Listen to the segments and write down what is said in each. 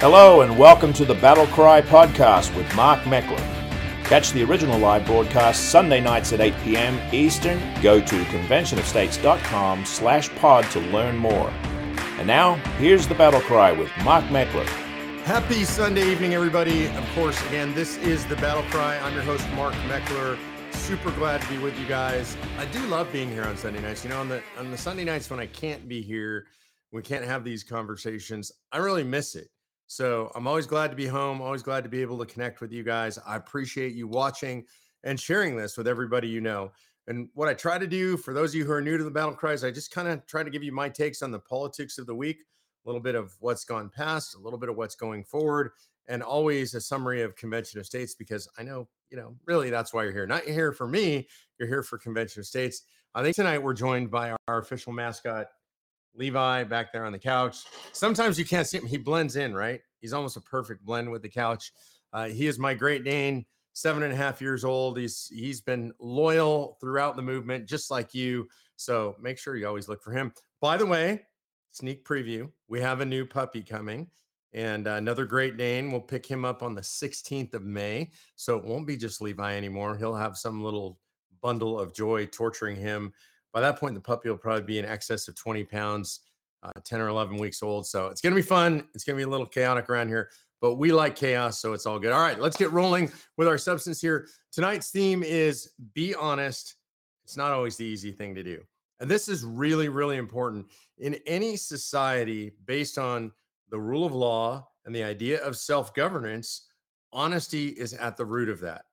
Hello and welcome to the Battle Cry podcast with Mark Meckler. Catch the original live broadcast Sunday nights at 8 p.m. Eastern. Go to conventionofstates.com slash pod to learn more. And now, here's the Battle Cry with Mark Meckler. Happy Sunday evening, everybody. Of course, again, this is the Battle Cry. I'm your host, Mark Meckler. Super glad to be with you guys. I do love being here on Sunday nights. You know, on the on the Sunday nights when I can't be here, we can't have these conversations. I really miss it. So I'm always glad to be home, always glad to be able to connect with you guys. I appreciate you watching and sharing this with everybody you know. And what I try to do for those of you who are new to the battle cries, I just kind of try to give you my takes on the politics of the week, a little bit of what's gone past, a little bit of what's going forward, and always a summary of Convention of States because I know, you know, really that's why you're here. Not you're here for me, you're here for Convention of States. I think tonight we're joined by our official mascot, Levi back there on the couch. Sometimes you can't see him. He blends in, right? He's almost a perfect blend with the couch. Uh, he is my Great Dane, seven and a half years old. He's he's been loyal throughout the movement, just like you. So make sure you always look for him. By the way, sneak preview: we have a new puppy coming, and another Great Dane. We'll pick him up on the 16th of May. So it won't be just Levi anymore. He'll have some little bundle of joy torturing him by that point, the puppy will probably be in excess of 20 pounds, uh, 10 or 11 weeks old. So it's going to be fun. It's going to be a little chaotic around here, but we like chaos. So it's all good. All right, let's get rolling with our substance here. Tonight's theme is be honest. It's not always the easy thing to do. And this is really, really important in any society based on the rule of law and the idea of self governance. Honesty is at the root of that.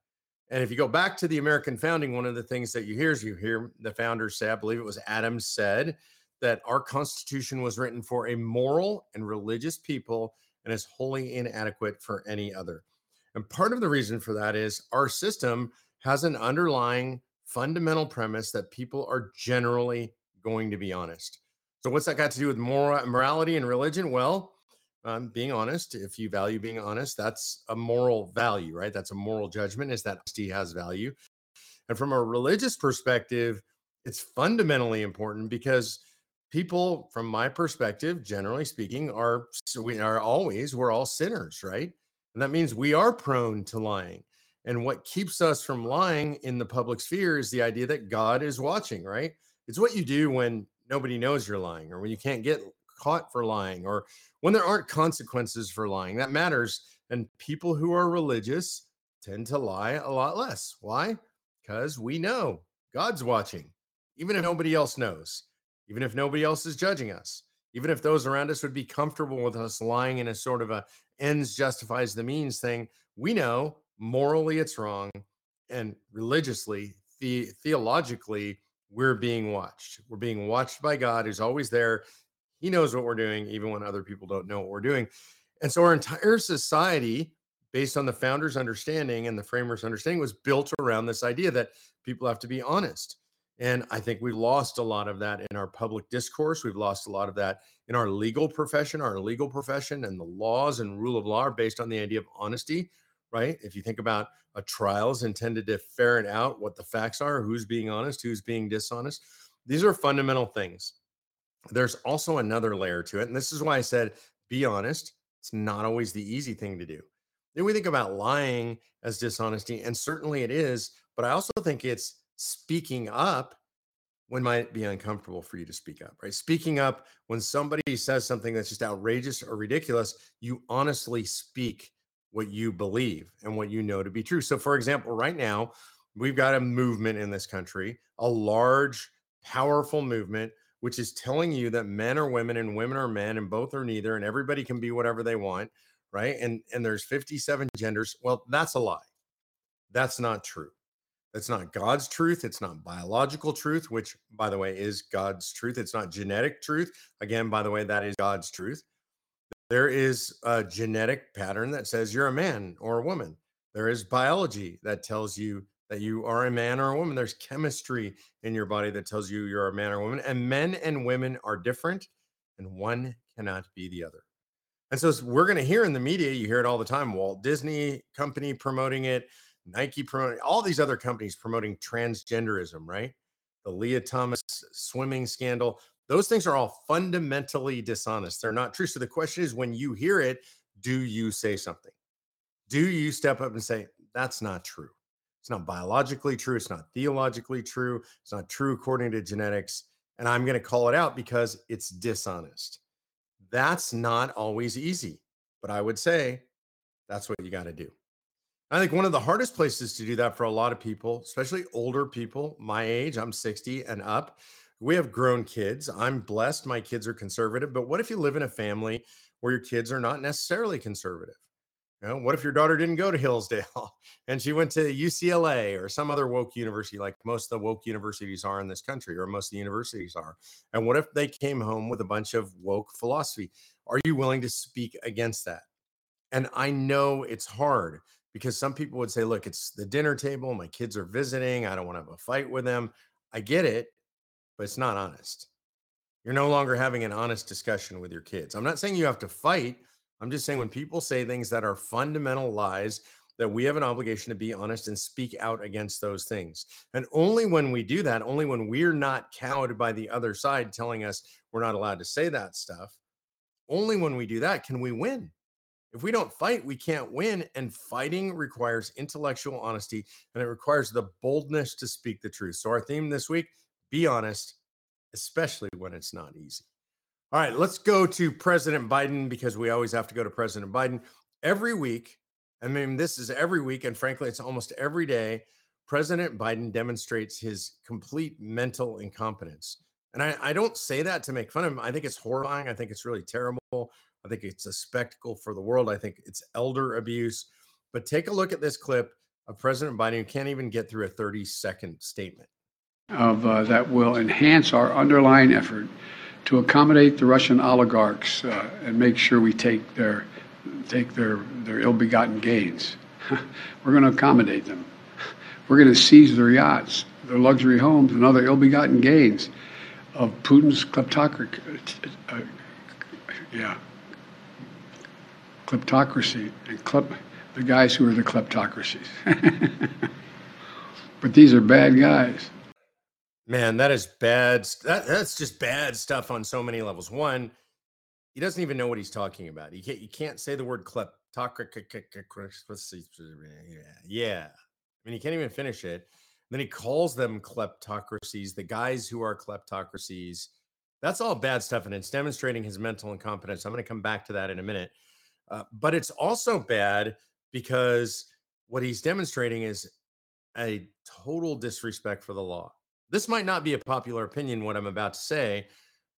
And if you go back to the American founding, one of the things that you hear is you hear the founders say, I believe it was Adams said, that our Constitution was written for a moral and religious people and is wholly inadequate for any other. And part of the reason for that is our system has an underlying fundamental premise that people are generally going to be honest. So, what's that got to do with moral morality and religion? Well, um, being honest. If you value being honest, that's a moral value, right? That's a moral judgment, is that honesty has value. And from a religious perspective, it's fundamentally important because people, from my perspective, generally speaking, are we are always, we're all sinners, right? And that means we are prone to lying. And what keeps us from lying in the public sphere is the idea that God is watching, right? It's what you do when nobody knows you're lying or when you can't get caught for lying or when there aren't consequences for lying. That matters. And people who are religious tend to lie a lot less. Why? Because we know God's watching, even if nobody else knows, even if nobody else is judging us, even if those around us would be comfortable with us lying in a sort of a ends justifies the means thing. We know morally it's wrong and religiously, the- theologically, we're being watched. We're being watched by God who's always there he knows what we're doing, even when other people don't know what we're doing. And so our entire society, based on the founders' understanding and the framers' understanding, was built around this idea that people have to be honest. And I think we lost a lot of that in our public discourse. We've lost a lot of that in our legal profession. Our legal profession and the laws and rule of law are based on the idea of honesty, right? If you think about a trial is intended to ferret out what the facts are, who's being honest, who's being dishonest. These are fundamental things there's also another layer to it. And this is why I said, be honest. It's not always the easy thing to do. Then we think about lying as dishonesty, and certainly it is. But I also think it's speaking up when might be uncomfortable for you to speak up, right? Speaking up when somebody says something that's just outrageous or ridiculous, you honestly speak what you believe and what you know to be true. So, for example, right now, we've got a movement in this country, a large, powerful movement which is telling you that men are women and women are men and both are neither and everybody can be whatever they want right? And and there's 57 genders. Well that's a lie. That's not true. That's not god's truth. It's not biological truth which by the way is god's truth. It's not genetic truth. Again by the way that is god's truth. There is a genetic pattern that says you're a man or a woman. There is biology that tells you that you are a man or a woman. There's chemistry in your body that tells you you're a man or a woman. And men and women are different, and one cannot be the other. And so we're going to hear in the media, you hear it all the time Walt Disney Company promoting it, Nike promoting all these other companies promoting transgenderism, right? The Lia Thomas swimming scandal. Those things are all fundamentally dishonest. They're not true. So the question is when you hear it, do you say something? Do you step up and say, that's not true? It's not biologically true. It's not theologically true. It's not true according to genetics. And I'm going to call it out because it's dishonest. That's not always easy, but I would say that's what you got to do. I think one of the hardest places to do that for a lot of people, especially older people my age, I'm 60 and up, we have grown kids. I'm blessed. My kids are conservative. But what if you live in a family where your kids are not necessarily conservative? You know, what if your daughter didn't go to Hillsdale and she went to UCLA or some other woke university, like most of the woke universities are in this country, or most of the universities are? And what if they came home with a bunch of woke philosophy? Are you willing to speak against that? And I know it's hard because some people would say, look, it's the dinner table. My kids are visiting. I don't want to have a fight with them. I get it but it's not honest. You're no longer having an honest discussion with your kids. I'm not saying you have to fight. I'm just saying when people say things that are fundamental lies, that we have an obligation to be honest and speak out against those things. And only when we do that, only when we're not cowed by the other side telling us we're not allowed to say that stuff, only when we do that can we win. If we don't fight, we can't win. And fighting requires intellectual honesty and it requires the boldness to speak the truth. So, our theme this week be honest, especially when it's not easy. All right, let's go to President Biden because we always have to go to President Biden every week. I mean, this is every week, and frankly, it's almost every day. President Biden demonstrates his complete mental incompetence. And I, I, don't say that to make fun of him. I think it's horrifying. I think it's really terrible. I think it's a spectacle for the world. I think it's elder abuse. But take a look at this clip of President Biden who can't even get through a 30 second statement of uh, that will enhance our underlying effort to accommodate the Russian oligarchs uh, and make sure we take their take their their ill-begotten gains. We're going to accommodate them. We're going to seize their yachts, their luxury homes, and other ill-begotten gains of Putin's kleptocracy. Uh, yeah, kleptocracy and klep, the guys who are the kleptocracies. but these are bad guys. Man, that is bad. That, that's just bad stuff on so many levels. One, he doesn't even know what he's talking about. He can't, you can't say the word kleptocracy. Yeah. Yeah. I mean, he can't even finish it. Then he calls them kleptocracies, the guys who are kleptocracies. That's all bad stuff. And it's demonstrating his mental incompetence. I'm going to come back to that in a minute. Uh, but it's also bad because what he's demonstrating is a total disrespect for the law this might not be a popular opinion, what I'm about to say,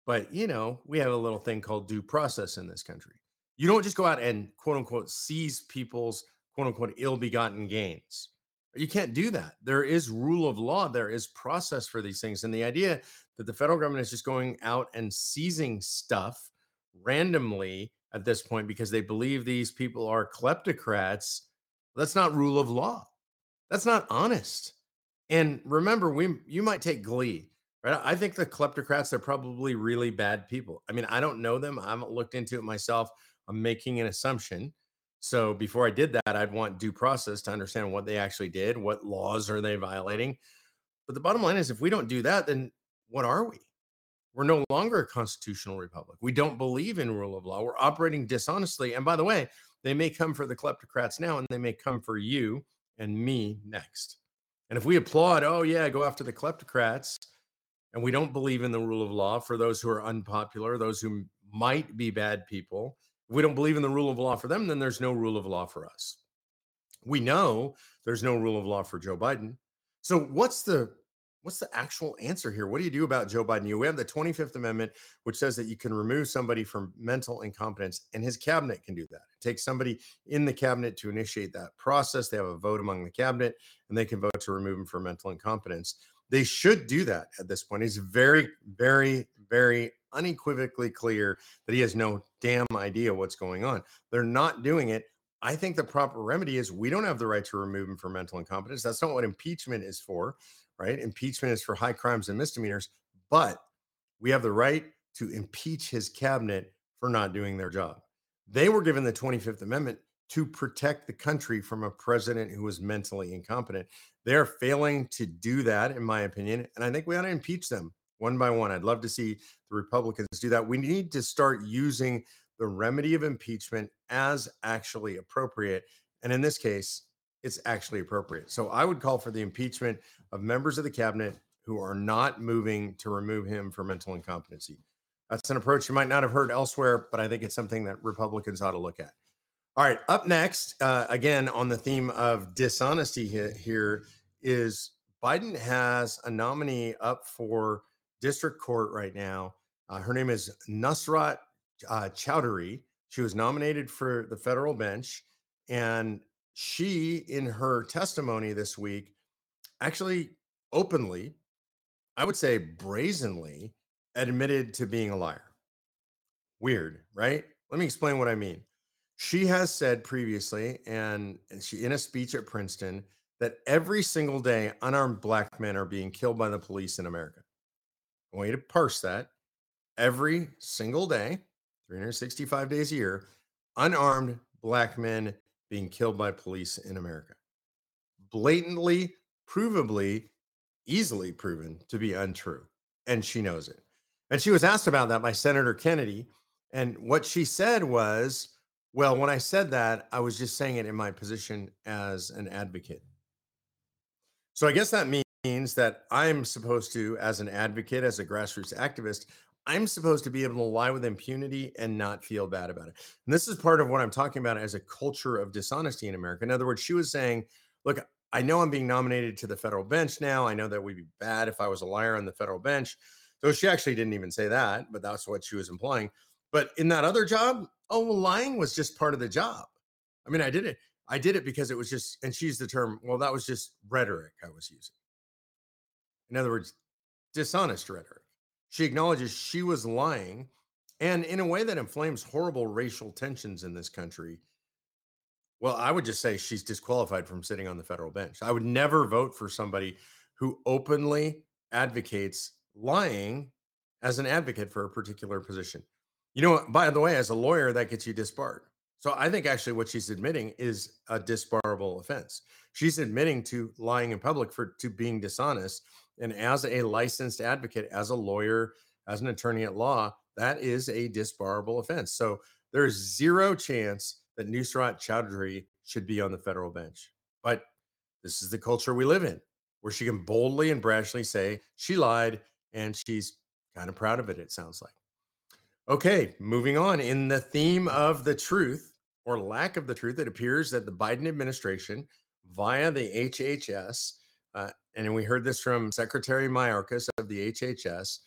but you know, we have a little thing called due process in this country. You don't just go out and quote unquote seize people's quote unquote ill begotten gains. You can't do that. There is rule of law, there is process for these things. And the idea that the federal government is just going out and seizing stuff randomly at this point because they believe these people are kleptocrats, that's not rule of law. That's not honest. And remember, we you might take glee, right? I think the kleptocrats are probably really bad people. I mean, I don't know them. I haven't looked into it myself. I'm making an assumption. So before I did that, I'd want due process to understand what they actually did, what laws are they violating. But the bottom line is if we don't do that, then what are we? We're no longer a constitutional republic. We don't believe in rule of law. We're operating dishonestly. And by the way, they may come for the kleptocrats now and they may come for you and me next. And if we applaud, oh, yeah, go after the kleptocrats, and we don't believe in the rule of law for those who are unpopular, those who might be bad people, if we don't believe in the rule of law for them, then there's no rule of law for us. We know there's no rule of law for Joe Biden. So what's the what's the actual answer here? What do you do about Joe Biden? You we have the 25th Amendment, which says that you can remove somebody from mental incompetence, and his cabinet can do that. It takes somebody in the cabinet to initiate that process. They have a vote among the cabinet, and they can vote to remove him for mental incompetence. They should do that at this point. He's very, very, very unequivocally clear that he has no damn idea what's going on. They're not doing it. I think the proper remedy is we don't have the right to remove him for mental incompetence. That's not what impeachment is for right? Impeachment is for high crimes and misdemeanors, but we have the right to impeach his cabinet for not doing their job. They were given the 25th Amendment to protect the country from a president who was mentally incompetent. They're failing to do that, in my opinion. And I think we ought to impeach them one by one. I'd love to see the Republicans do that. We need to start using the remedy of impeachment as actually appropriate. And in this case, it's actually appropriate. So I would call for the impeachment of members of the cabinet who are not moving to remove him for mental incompetency. That's an approach you might not have heard elsewhere, but I think it's something that Republicans ought to look at. All right, up next, uh, again on the theme of dishonesty here is Biden has a nominee up for district court right now. Uh, her name is Nusrat uh, Choudhury. She was nominated for the federal bench, and she, in her testimony this week, actually openly, I would say brazenly, admitted to being a liar. Weird, right? Let me explain what I mean. She has said previously, and she in a speech at Princeton, that every single day unarmed black men are being killed by the police in America. I want you to parse that. Every single day, 365 days a year, unarmed black men being killed by police in America. Blatantly, provably, easily proven to be untrue. And she knows it. And she was asked about that by Senator Kennedy. And what she said was, well, when I said that, I was just saying it in my position as an advocate. So I guess that means that I'm supposed to, as an advocate, as a grassroots activist, I'm supposed to be able to lie with impunity and not feel bad about it. And this is part of what I'm talking about as a culture of dishonesty in America. In other words, she was saying, look, I know I'm being nominated to the federal bench now. I know that would be bad if I was a liar on the federal bench. So she actually didn't even say that, but that's what she was implying. But in that other job, oh, well, lying was just part of the job. I mean, I did it. I did it because it was just, and she's the term, well, that was just rhetoric I was using. In other words, dishonest rhetoric. She acknowledges she was lying and in a way that inflames horrible racial tensions in this country. Well, I would just say she's disqualified from sitting on the federal bench. I would never vote for somebody who openly advocates lying as an advocate for a particular position. You know, by the way, as a lawyer, that gets you disbarred. So I think actually what she's admitting is a disbarable offense. She's admitting to lying in public for to being dishonest. And as a licensed advocate, as a lawyer, as an attorney at law, that is a disbarable offense. So there's zero chance that Nusrat Choudhury should be on the federal bench. But this is the culture we live in, where she can boldly and brashly say she lied and she's kind of proud of it, it sounds like. Okay, moving on. In the theme of the truth or lack of the truth, it appears that the Biden administration, via the HHS, uh, and we heard this from Secretary Mayorkas of the HHS,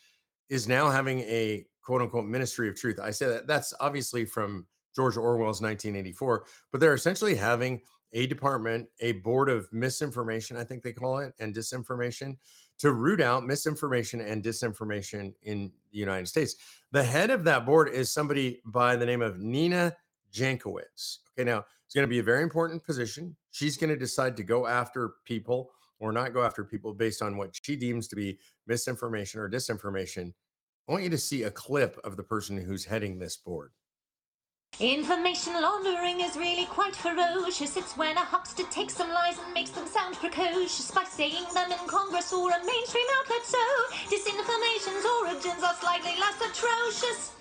is now having a quote unquote ministry of truth. I say that that's obviously from George Orwell's 1984, but they're essentially having a department, a board of misinformation, I think they call it, and disinformation to root out misinformation and disinformation in the United States. The head of that board is somebody by the name of Nina Jankowicz. Okay, now it's going to be a very important position. She's going to decide to go after people or not go after people based on what she deems to be misinformation or disinformation. I want you to see a clip of the person who's heading this board. Information laundering is really quite ferocious. It's when a huckster takes some lies and makes them sound precocious by saying them in Congress or a mainstream outlet. So, disinformation's origins are slightly less atrocious.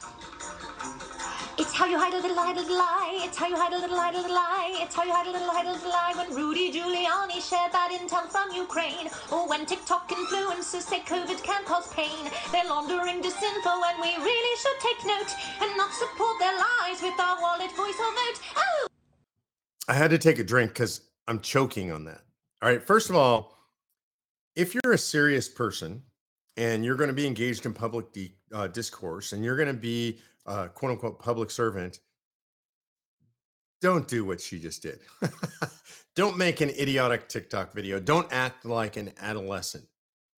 It's how you hide a little, hide a little lie. It's how you hide a little, hide a little lie. It's how you hide a little, hide a little lie. When Rudy Giuliani shared bad intel from Ukraine, or when TikTok influencers say COVID can cause pain, they're laundering disinfo, and we really should take note and not support their lies with our wallet, voice, or vote. Oh! I had to take a drink because I'm choking on that. All right. First of all, if you're a serious person and you're going to be engaged in public di- uh, discourse and you're going to be uh, quote unquote public servant, don't do what she just did. don't make an idiotic TikTok video. Don't act like an adolescent.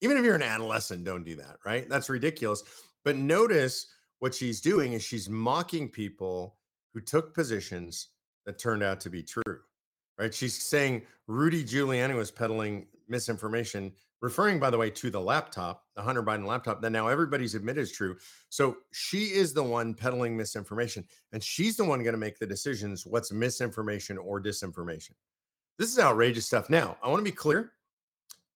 Even if you're an adolescent, don't do that, right? That's ridiculous. But notice what she's doing is she's mocking people who took positions that turned out to be true, right? She's saying Rudy Giuliani was peddling misinformation referring, by the way, to the laptop, the Hunter Biden laptop that now everybody's admitted is true. So she is the one peddling misinformation, and she's the one going to make the decisions what's misinformation or disinformation. This is outrageous stuff. Now, I want to be clear.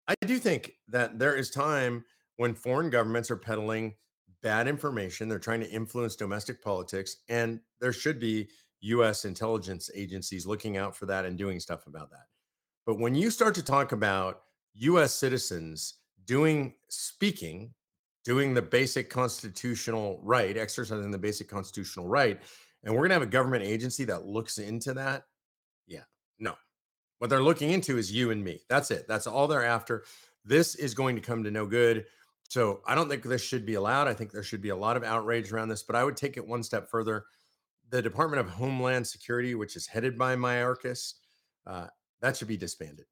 I do think that there is time when foreign governments are peddling bad information. They're trying to influence domestic politics, and there should be US intelligence agencies looking out for that and doing stuff about that. But when you start to talk about US citizens doing speaking, doing the basic constitutional right, exercising the basic constitutional right, and we're going to have a government agency that looks into that, yeah, no. What they're looking into is you and me. That's it. That's all they're after. This is going to come to no good. So I don't think this should be allowed. I think there should be a lot of outrage around this, but I would take it one step further. The Department of Homeland Security, which is headed by Mayorkas, uh, that should be disbanded.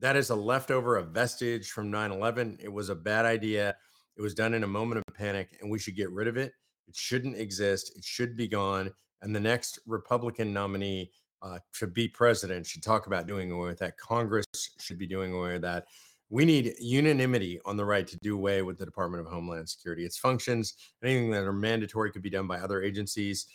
That is a leftover, a vestige from 9 11. It was a bad idea. It was done in a moment of panic, and we should get rid of it. It shouldn't exist. It should be gone. And the next Republican nominee uh, to be president should talk about doing away with that. Congress should be doing away with that. We need unanimity on the right to do away with the Department of Homeland Security. Its functions, anything that are mandatory, could be done by other agencies.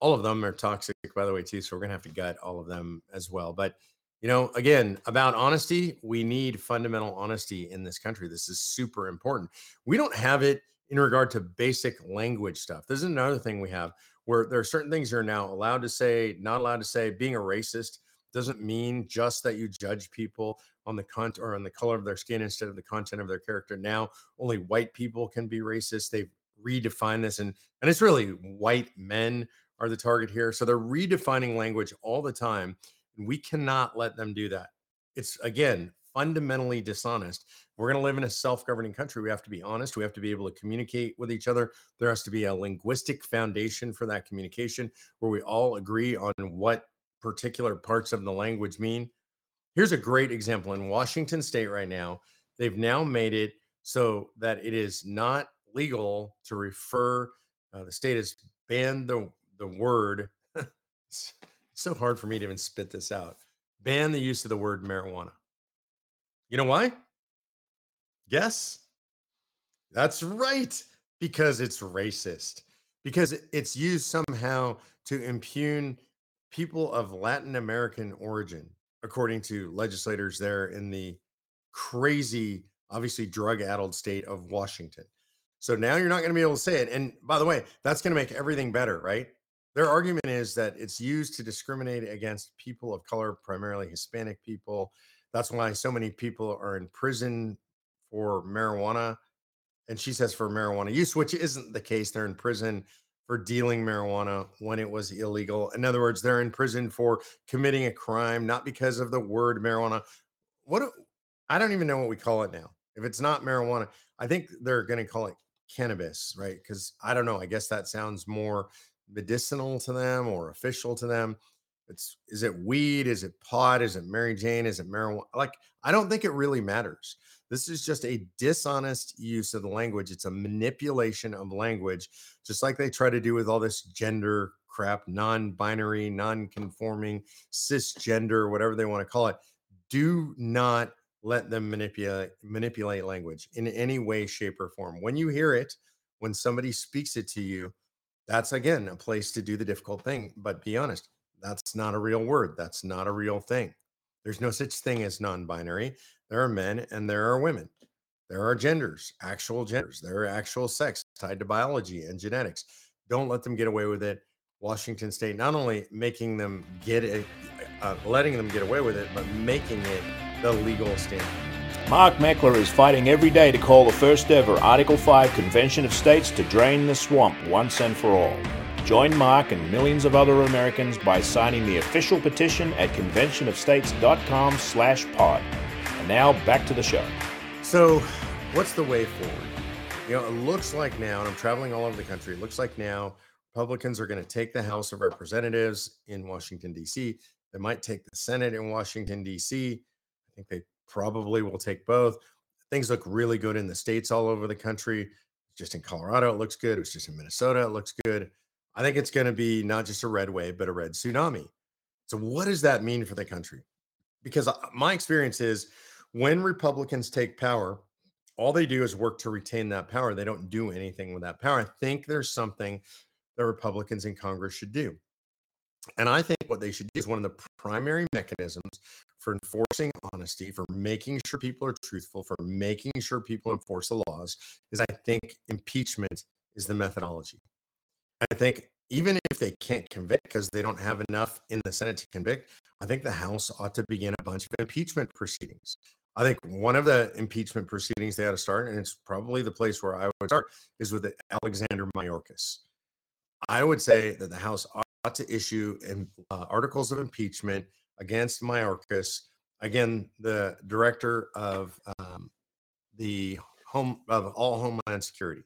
All of them are toxic, by the way, too. So we're going to have to gut all of them as well. But, you know, again, about honesty, we need fundamental honesty in this country. This is super important. We don't have it in regard to basic language stuff. This is another thing we have where there are certain things you're now allowed to say, not allowed to say. Being a racist doesn't mean just that you judge people on the content or on the color of their skin instead of the content of their character. Now only white people can be racist. They've redefined this and and it's really white men are the target here. So they're redefining language all the time. And we cannot let them do that. It's again fundamentally dishonest. We're going to live in a self governing country. We have to be honest. We have to be able to communicate with each other. There has to be a linguistic foundation for that communication where we all agree on what particular parts of the language mean. Here's a great example in Washington state right now. They've now made it so that it is not legal to refer, uh, the state has banned the, the word. it's so hard for me to even spit this out. Ban the use of the word marijuana. You know why? Guess. That's right. Because it's racist. Because it's used somehow to impugn people of Latin American origin, according to legislators there in the crazy, obviously drug addled state of Washington. So now you're not going to be able to say it. And by the way, that's going to make everything better, right? Their argument is that it's used to discriminate against people of color, primarily Hispanic people, that's why so many people are in prison for marijuana. And she says for marijuana use, which isn't the case. They're in prison for dealing marijuana when it was illegal. In other words, they're in prison for committing a crime, not because of the word marijuana. What I don't even know what we call it now. If it's not marijuana, I think they're going to call it cannabis, right? Because I don't know. I guess that sounds more medicinal to them or official to them. It's is it weed? Is it pot? Is it Mary Jane? Is it marijuana? Like, I don't think it really matters. This is just a dishonest use of the language. It's a manipulation of language, just like they try to do with all this gender crap, non-binary, non-conforming, cisgender, whatever they want to call it. Do not let them manipulate manipulate language in any way, shape, or form. When you hear it, when somebody speaks it to you, that's again a place to do the difficult thing. But be honest, that's not a real word. That's not a real thing. There's no such thing as non binary. There are men and there are women. There are genders, actual genders. There are actual sex tied to biology and genetics. Don't let them get away with it. Washington State not only making them get it, uh, letting them get away with it, but making it the legal standard. Mark Meckler is fighting every day to call the first ever Article 5 Convention of States to drain the swamp once and for all. Join Mark and millions of other Americans by signing the official petition at conventionofstates.com slash pod. And now back to the show. So what's the way forward? You know, it looks like now, and I'm traveling all over the country, it looks like now Republicans are going to take the House of Representatives in Washington, D.C. They might take the Senate in Washington, D.C. I think they probably will take both. Things look really good in the states all over the country. Just in Colorado, it looks good. It was just in Minnesota, it looks good. I think it's going to be not just a red wave, but a red tsunami. So, what does that mean for the country? Because uh, my experience is when Republicans take power, all they do is work to retain that power. They don't do anything with that power. I think there's something that Republicans in Congress should do. And I think what they should do is one of the primary mechanisms for enforcing honesty, for making sure people are truthful, for making sure people enforce the laws is I think impeachment is the methodology. I think even if they can't convict because they don't have enough in the Senate to convict, I think the House ought to begin a bunch of impeachment proceedings. I think one of the impeachment proceedings they ought to start, and it's probably the place where I would start, is with Alexander Mayorkas. I would say that the House ought to issue uh, articles of impeachment against Mayorkas, again, the director of um, the home of all Homeland Security.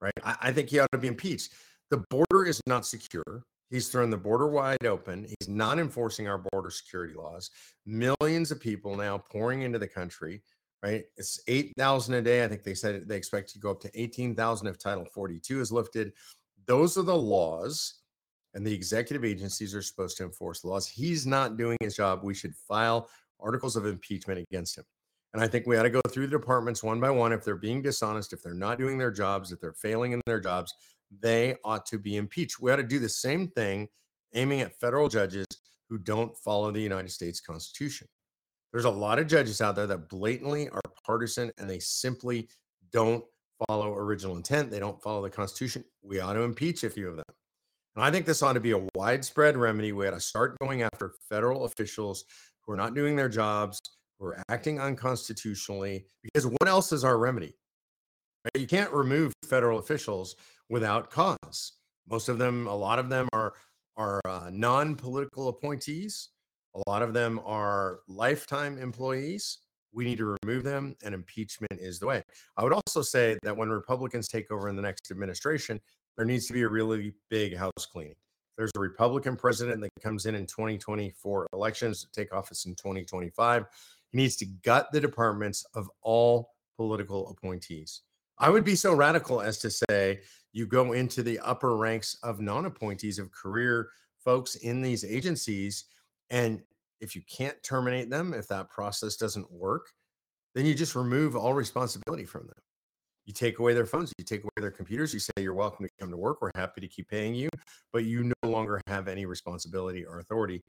Right, I, I think he ought to be impeached. The border is not secure. He's thrown the border wide open. He's not enforcing our border security laws. Millions of people now pouring into the country, right? It's 8,000 a day. I think they said they expect to go up to 18,000 if Title 42 is lifted. Those are the laws, and the executive agencies are supposed to enforce laws. He's not doing his job. We should file articles of impeachment against him. And I think we ought to go through the departments one by one. If they're being dishonest, if they're not doing their jobs, if they're failing in their jobs, they ought to be impeached. We ought to do the same thing aiming at federal judges who don't follow the United States Constitution. There's a lot of judges out there that blatantly are partisan and they simply don't follow original intent. They don't follow the Constitution. We ought to impeach a few of them. And I think this ought to be a widespread remedy. We ought to start going after federal officials who are not doing their jobs, who are acting unconstitutionally, because what else is our remedy? You can't remove federal officials without cause. Most of them, a lot of them are are uh, non-political appointees. A lot of them are lifetime employees. We need to remove them, and impeachment is the way. I would also say that when Republicans take over in the next administration, there needs to be a really big house cleaning. There's a Republican president that comes in in 2024 elections to take office in 2025. He needs to gut the departments of all political appointees. I would be so radical as to say you go into the upper ranks of non appointees of career folks in these agencies. And if you can't terminate them, if that process doesn't work, then you just remove all responsibility from them. You take away their phones, you take away their computers, you say, You're welcome to come to work. We're happy to keep paying you, but you no longer have any responsibility or authority.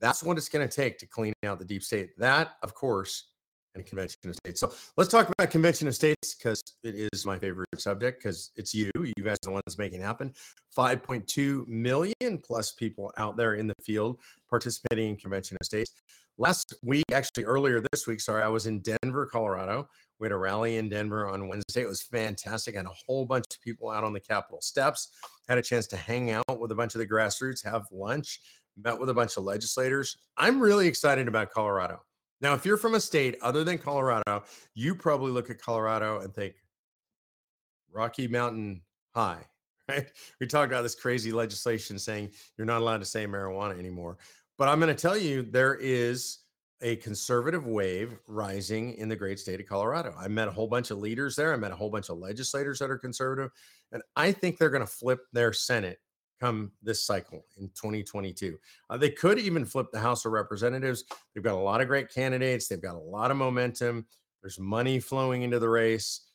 That's what it's going to take to clean out the deep state. That, of course, and convention of states. So let's talk about convention of states because it is my favorite subject because it's you. You guys are the ones making it happen. 5.2 million plus people out there in the field participating in convention of states. Last week, actually earlier this week, sorry, I was in Denver, Colorado. We had a rally in Denver on Wednesday. It was fantastic. Had a whole bunch of people out on the Capitol steps. Had a chance to hang out with a bunch of the grassroots, have lunch, met with a bunch of legislators. I'm really excited about Colorado. Now, if you're from a state other than Colorado, you probably look at Colorado and think Rocky Mountain High, right? We talked about this crazy legislation saying you're not allowed to say marijuana anymore. But I'm going to tell you there is a conservative wave rising in the great state of Colorado. I met a whole bunch of leaders there. I met a whole bunch of legislators that are conservative. And I think they're going to flip their Senate come this cycle in 2022. Uh, they could even flip the House of Representatives. They've got a lot of great candidates, they've got a lot of momentum. There's money flowing into the race.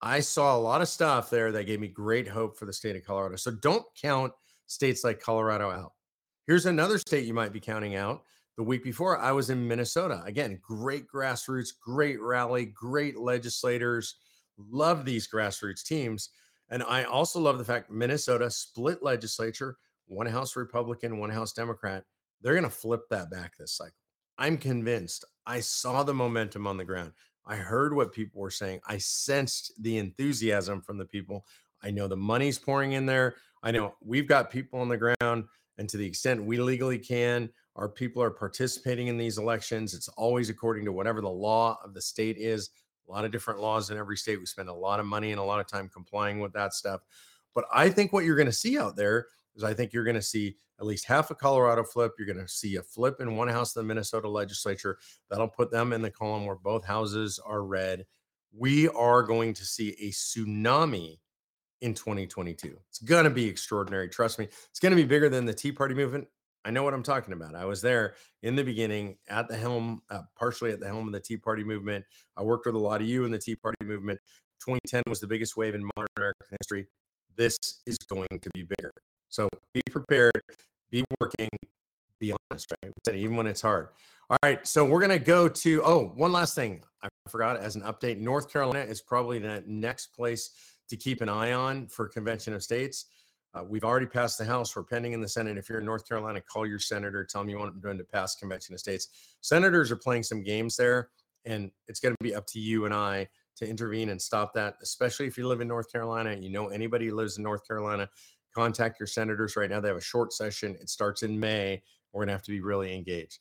I saw a lot of stuff there that gave me great hope for the state of Colorado. So don't count states like Colorado out. Here's another state you might be counting out. The week before, I was in Minnesota. Again, great grassroots, great rally, great legislators. Love these grassroots teams. And I also love the fact Minnesota split legislature, one House Republican, one House Democrat. They're going to flip that back this cycle. I'm convinced. I saw the momentum on the ground. I heard what people were saying. I sensed the enthusiasm from the people. I know the money's pouring in there. I know we've got people on the ground. And to the extent we legally can, our people are participating in these elections. It's always according to whatever the law of the state is a lot of different laws in every state. We spend a lot of money and a lot of time complying with that stuff. But I think what you're going to see out there is I think you're going to see at least half a Colorado flip. You're going to see a flip in one house of the Minnesota legislature. That'll put them in the column where both houses are red. We are going to see a tsunami in 2022. It's going to be extraordinary. Trust me. It's going to be bigger than the Tea Party movement. I know what I'm talking about. I was there in the beginning at the helm, uh, partially at the helm of the Tea Party movement. I worked with a lot of you in the Tea Party movement. 2010 was the biggest wave in modern American history. This is going to be bigger. So be prepared, be working, be honest, right? Even when it's hard. All right. So we're going to go to, oh, one last thing. I forgot as an update North Carolina is probably the next place to keep an eye on for Convention of States. Uh, we've already passed the House. We're pending in the Senate. If you're in North Carolina, call your senator. Tell them you want them to pass convention of states. Senators are playing some games there, and it's going to be up to you and I to intervene and stop that, especially if you live in North Carolina. You know anybody who lives in North Carolina, contact your senators right now. They have a short session. It starts in May. We're going to have to be really engaged.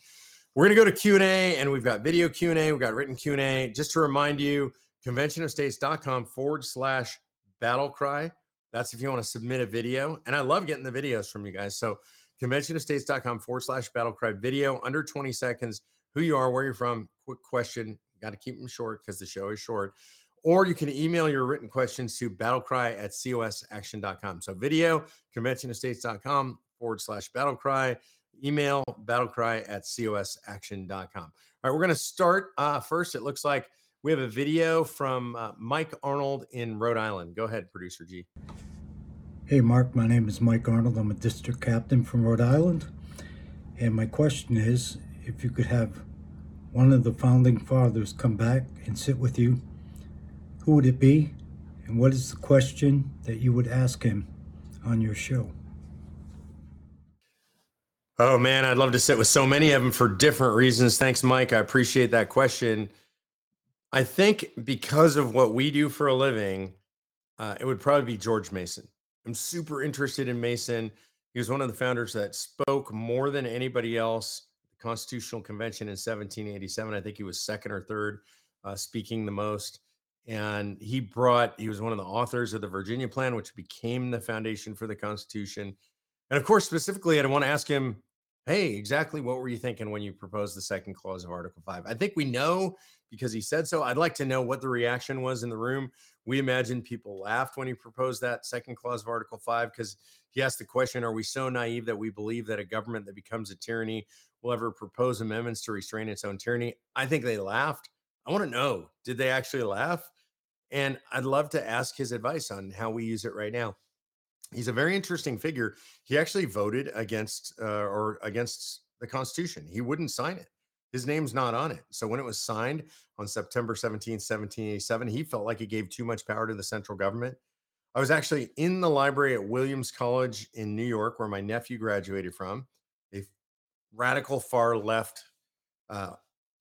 We're going to go to Q&A, and we've got video Q&A. We've got written Q&A. Just to remind you, conventionofstates.com forward slash battle cry. That's if you want to submit a video. And I love getting the videos from you guys. So conventionofstates.com forward slash battle cry video under 20 seconds. Who you are, where you're from, quick question. Got to keep them short because the show is short. Or you can email your written questions to battlecry at cosaction.com. So video, conventionofstates.com forward slash battlecry. Email battlecry at cosaction.com. All right, we're going to start uh, first. It looks like – we have a video from uh, Mike Arnold in Rhode Island. Go ahead, producer G. Hey, Mark. My name is Mike Arnold. I'm a district captain from Rhode Island. And my question is if you could have one of the founding fathers come back and sit with you, who would it be? And what is the question that you would ask him on your show? Oh, man, I'd love to sit with so many of them for different reasons. Thanks, Mike. I appreciate that question. I think because of what we do for a living, uh, it would probably be George Mason. I'm super interested in Mason. He was one of the founders that spoke more than anybody else the Constitutional Convention in 1787. I think he was second or third, uh, speaking the most. And he brought, he was one of the authors of the Virginia Plan, which became the foundation for the Constitution. And of course, specifically, I want to ask him Hey, exactly what were you thinking when you proposed the second clause of Article 5? I think we know because he said so. I'd like to know what the reaction was in the room. We imagine people laughed when he proposed that second clause of Article 5 because he asked the question Are we so naive that we believe that a government that becomes a tyranny will ever propose amendments to restrain its own tyranny? I think they laughed. I want to know did they actually laugh? And I'd love to ask his advice on how we use it right now he's a very interesting figure. He actually voted against uh, or against the Constitution. He wouldn't sign it. His name's not on it. So when it was signed on September 17, 1787, he felt like it gave too much power to the central government. I was actually in the library at Williams College in New York, where my nephew graduated from, a radical far left uh,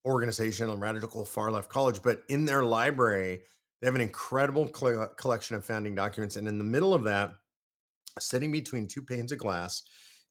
organization, a radical far left college. But in their library, they have an incredible collection of founding documents. And in the middle of that, sitting between two panes of glass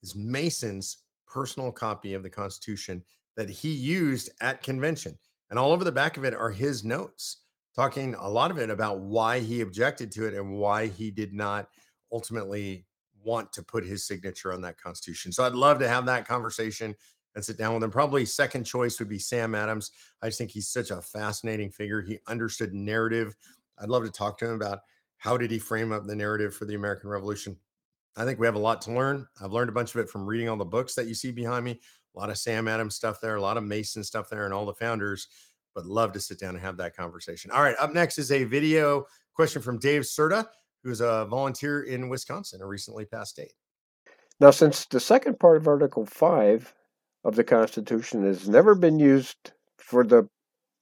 is Mason's personal copy of the Constitution that he used at convention. And all over the back of it are his notes, talking a lot of it about why he objected to it and why he did not ultimately want to put his signature on that Constitution. So I'd love to have that conversation and sit down with him. Probably second choice would be Sam Adams. I just think he's such a fascinating figure. He understood narrative. I'd love to talk to him about how did he frame up the narrative for the American Revolution. I think we have a lot to learn. I've learned a bunch of it from reading all the books that you see behind me. A lot of Sam Adams stuff there, a lot of Mason stuff there, and all the founders. But love to sit down and have that conversation. All right, up next is a video question from Dave Serta, who's a volunteer in Wisconsin, a recently passed state. Now, since the second part of Article 5 of the Constitution has never been used for the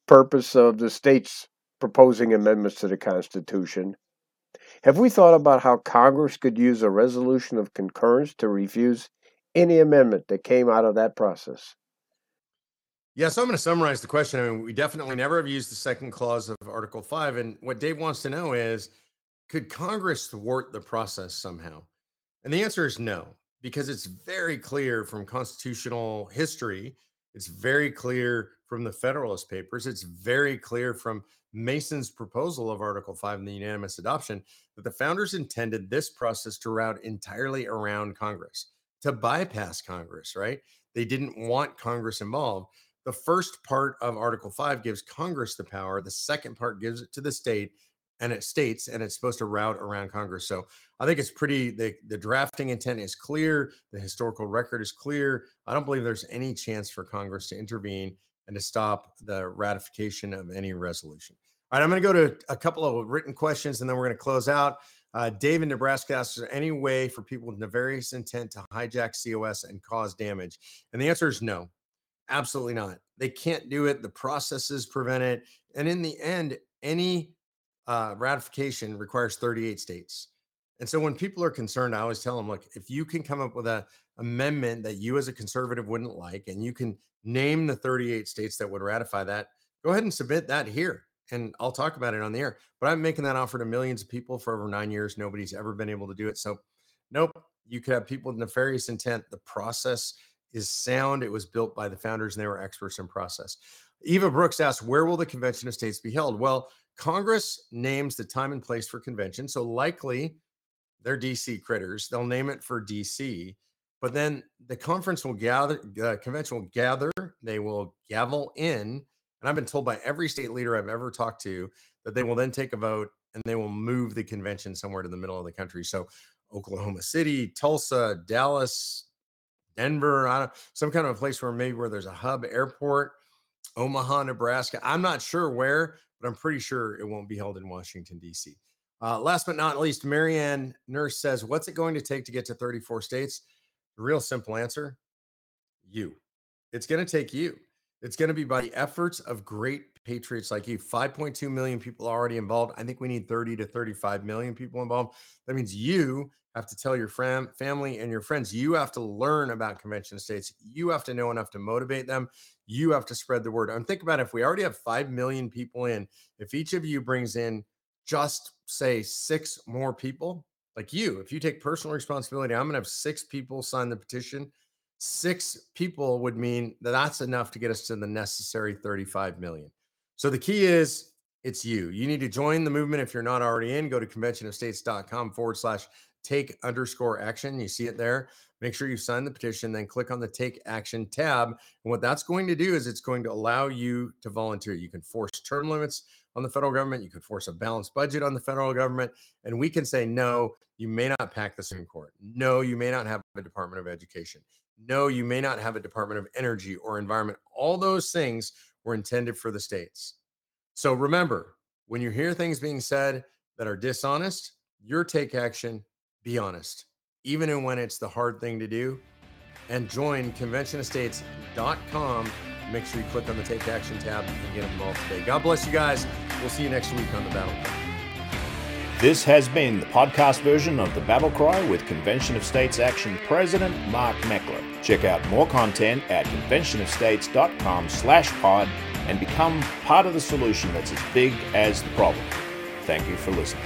purpose of the states proposing amendments to the Constitution, have we thought about how Congress could use a resolution of concurrence to refuse any amendment that came out of that process? Yeah, so I'm going to summarize the question. I mean, we definitely never have used the second clause of Article 5. And what Dave wants to know is could Congress thwart the process somehow? And the answer is no, because it's very clear from constitutional history. It's very clear from the Federalist Papers. It's very clear from Mason's proposal of Article 5 and the unanimous adoption that the founders intended this process to route entirely around Congress, to bypass Congress, right? They didn't want Congress involved. The first part of Article 5 gives Congress the power, the second part gives it to the state and it states and it's supposed to route around Congress. So I think it's pretty the, the drafting intent is clear, the historical record is clear. I don't believe there's any chance for Congress to intervene and to stop the ratification of any resolution. All right, I'm going to go to a couple of written questions and then we're going to close out. Uh, Dave in Nebraska asks, is there any way for people with nefarious intent to hijack COS and cause damage? And the answer is no, absolutely not. They can't do it. The processes prevent it. And in the end, any uh, ratification requires 38 states. And so when people are concerned, I always tell them, look, if you can come up with a amendment that you as a conservative wouldn't like, and you can name the 38 states that would ratify that, go ahead and submit that here. And I'll talk about it on the air. But I'm making that offer to millions of people for over nine years. Nobody's ever been able to do it. So, nope, you could have people with nefarious intent. The process is sound. It was built by the founders and they were experts in process. Eva Brooks asked, Where will the convention of states be held? Well, Congress names the time and place for convention. So likely they're DC critters. They'll name it for DC. But then the conference will gather, the convention will gather, they will gavel in. And I've been told by every state leader I've ever talked to that they will then take a vote and they will move the convention somewhere to the middle of the country. So Oklahoma City, Tulsa, Dallas, Denver, some kind of a place where maybe where there's a hub airport, Omaha, Nebraska. I'm not sure where, but I'm pretty sure it won't be held in Washington, D.C. Uh, last but not least, Marianne Nurse says, What's it going to take to get to 34 states? Real simple answer you. It's going to take you. It's going to be by the efforts of great patriots like you. 5.2 million people already involved. I think we need 30 to 35 million people involved. That means you have to tell your fam- family and your friends. You have to learn about convention states. You have to know enough to motivate them. You have to spread the word. And think about it, if we already have 5 million people in, if each of you brings in just say six more people, like you, if you take personal responsibility, I'm going to have six people sign the petition. Six people would mean that that's enough to get us to the necessary 35 million. So the key is it's you. You need to join the movement if you're not already in. Go to conventionofstates.com forward slash take underscore action. You see it there. Make sure you sign the petition, then click on the take action tab. And what that's going to do is it's going to allow you to volunteer. You can force term limits on the federal government. You could force a balanced budget on the federal government. And we can say, no, you may not pack the Supreme Court. No, you may not have a Department of Education. No, you may not have a Department of Energy or Environment. All those things were intended for the states. So remember, when you hear things being said that are dishonest, your take action, be honest, even when it's the hard thing to do. And join conventionofstates.com Make sure you click on the Take Action tab and get involved today. God bless you guys. We'll see you next week on the Battle. This has been the podcast version of the Battle Cry with Convention of States Action President Mark Meckler. Check out more content at conventionofstates.com slash pod and become part of the solution that's as big as the problem. Thank you for listening.